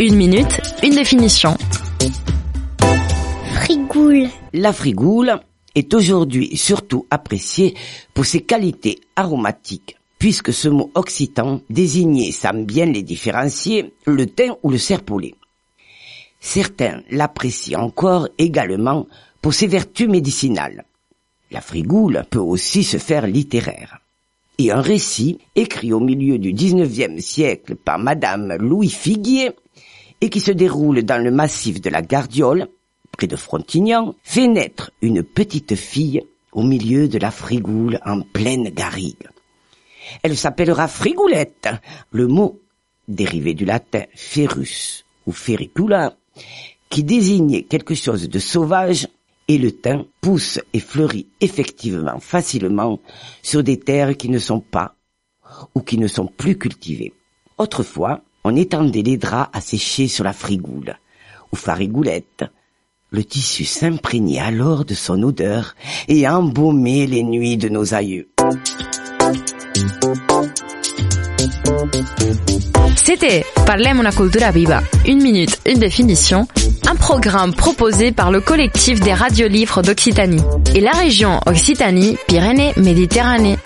Une minute, une définition. Frigoule. La frigoule est aujourd'hui surtout appréciée pour ses qualités aromatiques, puisque ce mot occitan désignait, sans bien les différencier, le thym ou le serpolet. Certains l'apprécient encore également pour ses vertus médicinales. La frigoule peut aussi se faire littéraire et un récit écrit au milieu du XIXe siècle par Madame Louis Figuier et qui se déroule dans le massif de la Gardiole, près de Frontignan, fait naître une petite fille au milieu de la frigoule en pleine garrigue. Elle s'appellera Frigoulette, le mot dérivé du latin ferus ou fericula, qui désignait quelque chose de sauvage et le thym pousse et fleurit effectivement facilement sur des terres qui ne sont pas ou qui ne sont plus cultivées. Autrefois, on étendait les draps à sécher sur la frigoule ou farigoulette. Le tissu s'imprégnait alors de son odeur et embaumait les nuits de nos aïeux. C'était Parlem una cultura viva. Une minute, une définition. Un programme proposé par le collectif des radiolivres d'Occitanie et la région Occitanie-Pyrénées-Méditerranée.